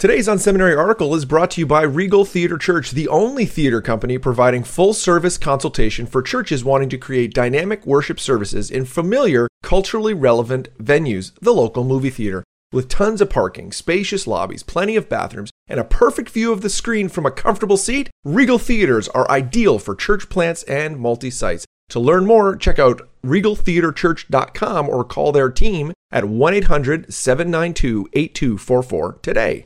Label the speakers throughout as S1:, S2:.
S1: Today's Unseminary article is brought to you by Regal Theater Church, the only theater company providing full service consultation for churches wanting to create dynamic worship services in familiar, culturally relevant venues, the local movie theater. With tons of parking, spacious lobbies, plenty of bathrooms, and a perfect view of the screen from a comfortable seat, Regal Theaters are ideal for church plants and multi sites. To learn more, check out regaltheaterchurch.com or call their team at 1 800 792 8244 today.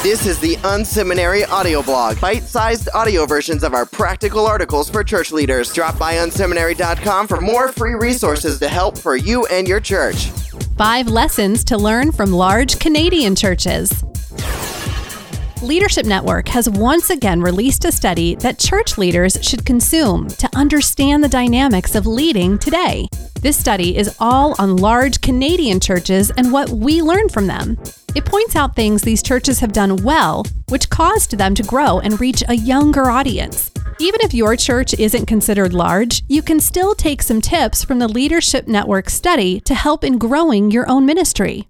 S2: This is the Unseminary audio blog, bite-sized audio versions of our practical articles for church leaders. Drop by unseminary.com for more free resources to help for you and your church.
S3: Five lessons to learn from large Canadian churches. Leadership Network has once again released a study that church leaders should consume to understand the dynamics of leading today. This study is all on large Canadian churches and what we learn from them. It points out things these churches have done well, which caused them to grow and reach a younger audience. Even if your church isn't considered large, you can still take some tips from the Leadership Network study to help in growing your own ministry.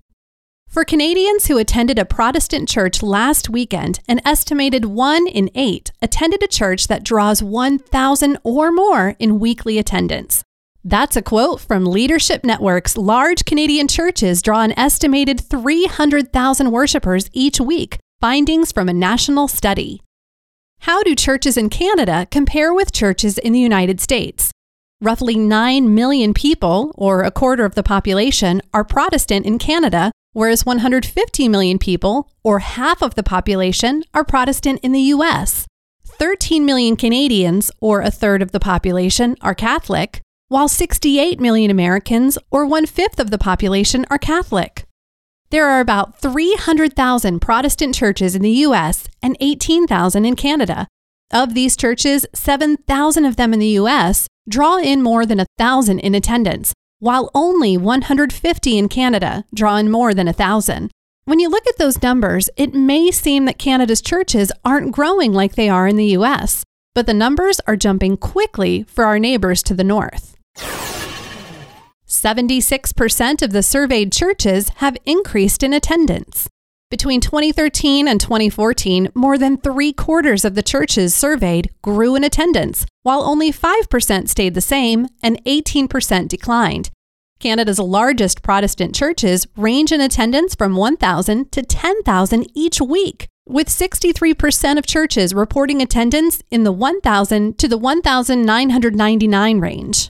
S3: For Canadians who attended a Protestant church last weekend, an estimated one in eight attended a church that draws 1,000 or more in weekly attendance. That's a quote from Leadership Network's large Canadian churches draw an estimated 300,000 worshipers each week, findings from a national study. How do churches in Canada compare with churches in the United States? Roughly 9 million people, or a quarter of the population, are Protestant in Canada, whereas 150 million people, or half of the population, are Protestant in the US. 13 million Canadians, or a third of the population, are Catholic, while 68 million Americans, or one fifth of the population, are Catholic. There are about 300,000 Protestant churches in the US and 18,000 in Canada. Of these churches, 7,000 of them in the US draw in more than 1,000 in attendance, while only 150 in Canada draw in more than 1,000. When you look at those numbers, it may seem that Canada's churches aren't growing like they are in the US, but the numbers are jumping quickly for our neighbors to the north. 76% of the surveyed churches have increased in attendance. Between 2013 and 2014, more than three quarters of the churches surveyed grew in attendance, while only 5% stayed the same and 18% declined. Canada's largest Protestant churches range in attendance from 1,000 to 10,000 each week, with 63% of churches reporting attendance in the 1,000 to the 1,999 range.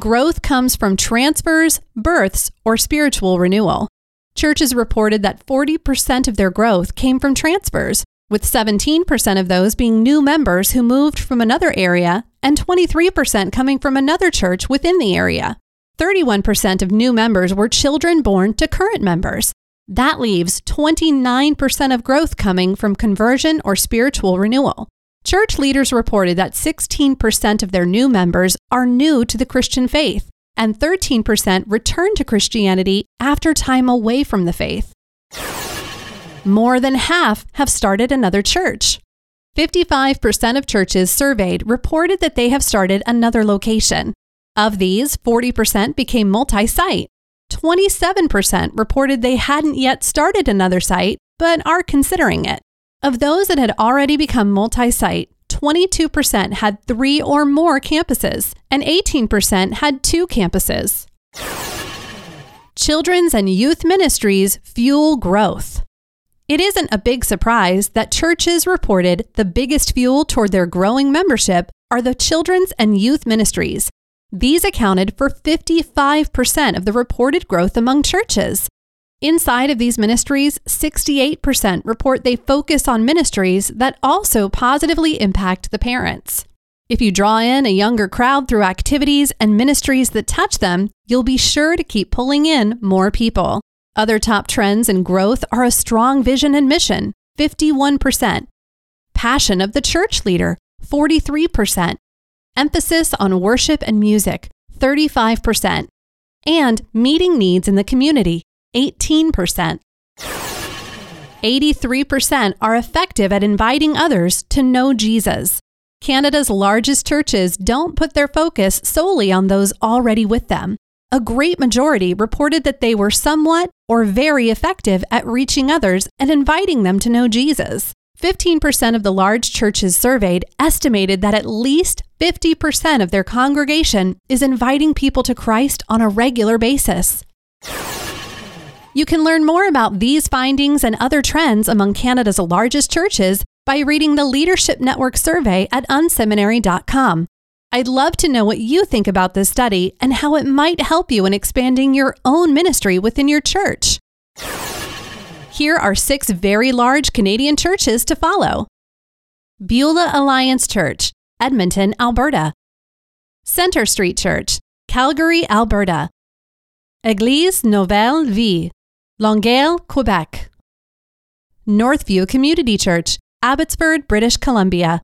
S3: Growth comes from transfers, births, or spiritual renewal. Churches reported that 40% of their growth came from transfers, with 17% of those being new members who moved from another area and 23% coming from another church within the area. 31% of new members were children born to current members. That leaves 29% of growth coming from conversion or spiritual renewal. Church leaders reported that 16% of their new members are new to the Christian faith, and 13% return to Christianity after time away from the faith. More than half have started another church. 55% of churches surveyed reported that they have started another location. Of these, 40% became multi site. 27% reported they hadn't yet started another site, but are considering it. Of those that had already become multi site, 22% had three or more campuses, and 18% had two campuses. Children's and youth ministries fuel growth. It isn't a big surprise that churches reported the biggest fuel toward their growing membership are the children's and youth ministries. These accounted for 55% of the reported growth among churches. Inside of these ministries, 68% report they focus on ministries that also positively impact the parents. If you draw in a younger crowd through activities and ministries that touch them, you'll be sure to keep pulling in more people. Other top trends in growth are a strong vision and mission, 51%, passion of the church leader, 43%, emphasis on worship and music, 35%, and meeting needs in the community, 18%. 83% are effective at inviting others to know Jesus. Canada's largest churches don't put their focus solely on those already with them. a great majority reported that they were somewhat or very effective at reaching others and inviting them to know Jesus. 15% of the large churches surveyed estimated that at least 50% of their congregation is inviting people to Christ on a regular basis. You can learn more about these findings and other trends among Canada's largest churches by reading the Leadership Network survey at unseminary.com. I'd love to know what you think about this study and how it might help you in expanding your own ministry within your church. Here are six very large Canadian churches to follow Beulah Alliance Church, Edmonton, Alberta. Centre Street Church, Calgary, Alberta. Église Nouvelle Vie, Longueuil, Quebec. Northview Community Church, Abbotsford, British Columbia.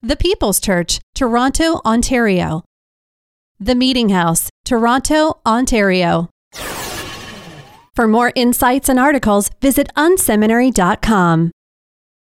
S3: The People's Church, Toronto, Ontario. The Meeting House, Toronto, Ontario. For more insights and articles, visit unseminary.com.